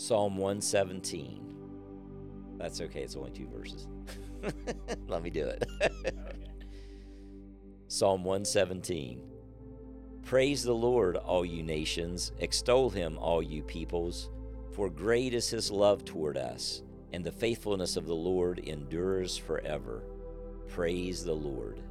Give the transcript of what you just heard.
Psalm 117. That's okay, it's only two verses. Let me do it. Psalm 117. Praise the Lord, all you nations. Extol him, all you peoples. For great is his love toward us, and the faithfulness of the Lord endures forever. Praise the Lord.